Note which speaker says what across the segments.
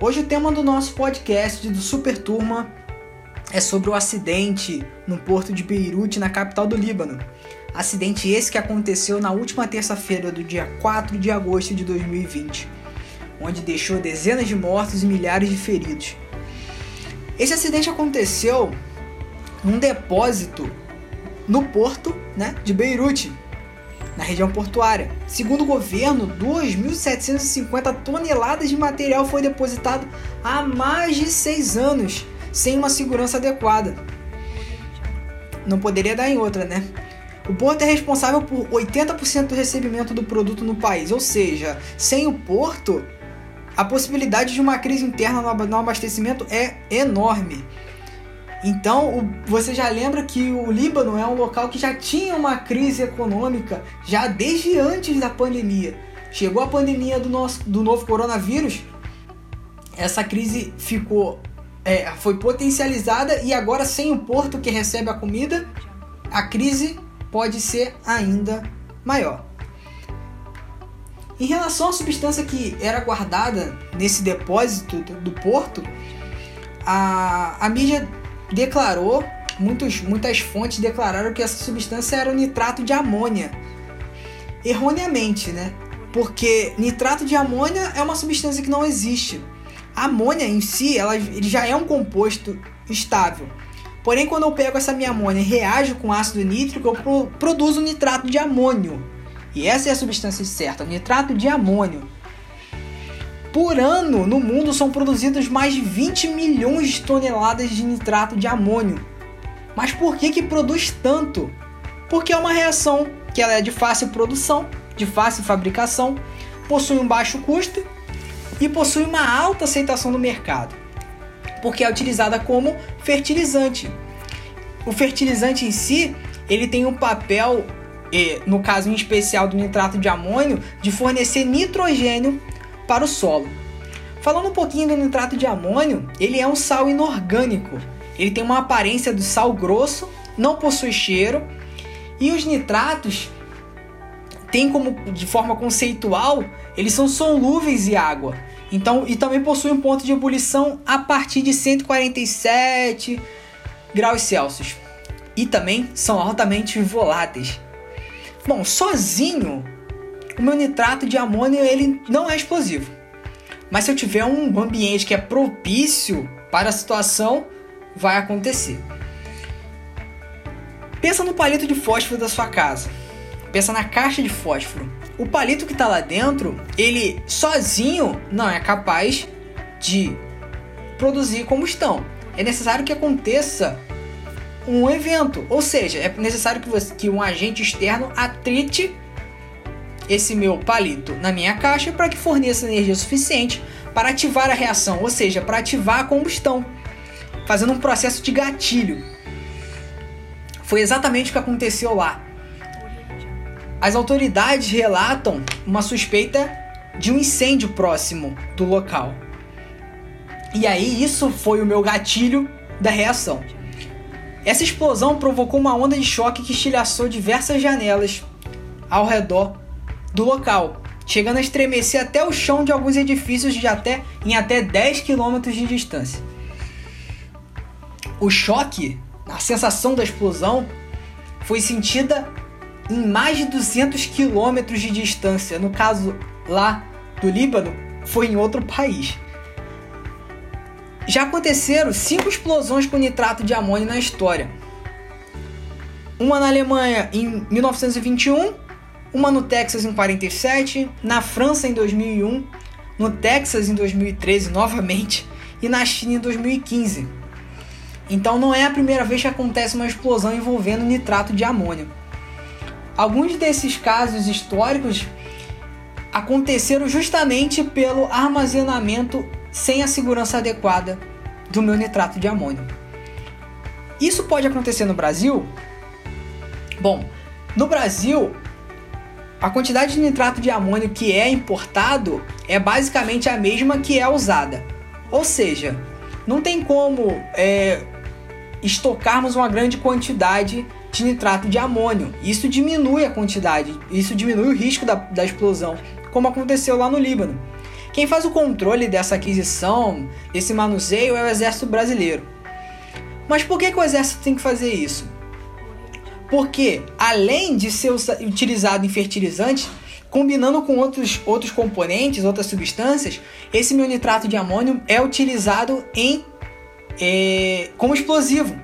Speaker 1: Hoje o tema do nosso podcast do Super Turma é sobre o acidente no porto de Beirute, na capital do Líbano. Acidente esse que aconteceu na última terça-feira do dia 4 de agosto de 2020, onde deixou dezenas de mortos e milhares de feridos. Esse acidente aconteceu num depósito no porto né, de Beirute, na região portuária. Segundo o governo, 2.750 toneladas de material foi depositado há mais de seis anos, sem uma segurança adequada. Não poderia dar em outra, né? O porto é responsável por 80% do recebimento do produto no país, ou seja, sem o porto, a possibilidade de uma crise interna no abastecimento é enorme. Então, você já lembra que o Líbano é um local que já tinha uma crise econômica já desde antes da pandemia. Chegou a pandemia do, nosso, do novo coronavírus, essa crise ficou é, foi potencializada e agora sem o porto que recebe a comida, a crise pode ser ainda maior. Em relação à substância que era guardada nesse depósito do porto, a, a mídia declarou, muitos, muitas fontes declararam que essa substância era o nitrato de amônia. Erroneamente, né? Porque nitrato de amônia é uma substância que não existe. A amônia em si, ela, ele já é um composto estável. Porém, quando eu pego essa minha amônia e reajo com ácido nítrico, eu pro, produzo nitrato de amônio. E essa é a substância certa, nitrato de amônio. Por ano, no mundo são produzidos mais de 20 milhões de toneladas de nitrato de amônio. Mas por que que produz tanto? Porque é uma reação que ela é de fácil produção, de fácil fabricação, possui um baixo custo e possui uma alta aceitação no mercado, porque é utilizada como fertilizante. O fertilizante em si, ele tem um papel, no caso em especial do nitrato de amônio, de fornecer nitrogênio para o solo. Falando um pouquinho do nitrato de amônio, ele é um sal inorgânico. Ele tem uma aparência do sal grosso, não possui cheiro, e os nitratos têm como de forma conceitual, eles são solúveis em água. Então, e também possui um ponto de ebulição a partir de 147 graus Celsius. E também são altamente voláteis. Bom, sozinho o meu nitrato de amônio ele não é explosivo. Mas se eu tiver um ambiente que é propício para a situação, vai acontecer. Pensa no palito de fósforo da sua casa. Pensa na caixa de fósforo. O palito que está lá dentro, ele sozinho não é capaz de produzir combustão. É necessário que aconteça um evento, ou seja, é necessário que, você, que um agente externo atrite esse meu palito na minha caixa para que forneça energia suficiente para ativar a reação, ou seja, para ativar a combustão, fazendo um processo de gatilho. Foi exatamente o que aconteceu lá. As autoridades relatam uma suspeita de um incêndio próximo do local. E aí isso foi o meu gatilho da reação. Essa explosão provocou uma onda de choque que estilhaçou diversas janelas ao redor do local, chegando a estremecer até o chão de alguns edifícios de até, em até 10 km de distância. O choque, a sensação da explosão, foi sentida em mais de 200 km de distância. No caso lá do Líbano, foi em outro país. Já aconteceram cinco explosões com nitrato de amônio na história. Uma na Alemanha em 1921 uma no Texas em 47, na França em 2001, no Texas em 2013 novamente e na China em 2015. Então não é a primeira vez que acontece uma explosão envolvendo nitrato de amônio. Alguns desses casos históricos aconteceram justamente pelo armazenamento sem a segurança adequada do meu nitrato de amônio. Isso pode acontecer no Brasil? Bom, no Brasil a quantidade de nitrato de amônio que é importado é basicamente a mesma que é usada. Ou seja, não tem como é, estocarmos uma grande quantidade de nitrato de amônio. Isso diminui a quantidade, isso diminui o risco da, da explosão, como aconteceu lá no Líbano. Quem faz o controle dessa aquisição, desse manuseio, é o Exército Brasileiro. Mas por que, que o Exército tem que fazer isso? Porque, além de ser utilizado em fertilizantes, combinando com outros, outros componentes, outras substâncias, esse nitrato de amônio é utilizado em, é, como explosivo.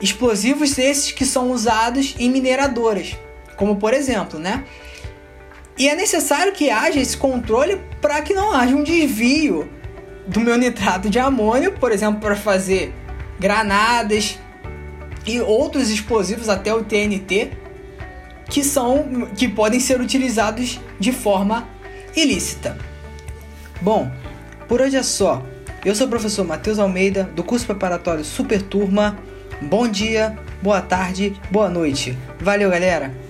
Speaker 1: Explosivos esses que são usados em mineradoras, como por exemplo, né? E é necessário que haja esse controle para que não haja um desvio do meu nitrato de amônio, por exemplo, para fazer granadas e outros explosivos, até o TNT, que são que podem ser utilizados de forma ilícita. Bom, por hoje é só. Eu sou o professor Matheus Almeida, do curso preparatório Super Turma. Bom dia, boa tarde, boa noite. Valeu, galera!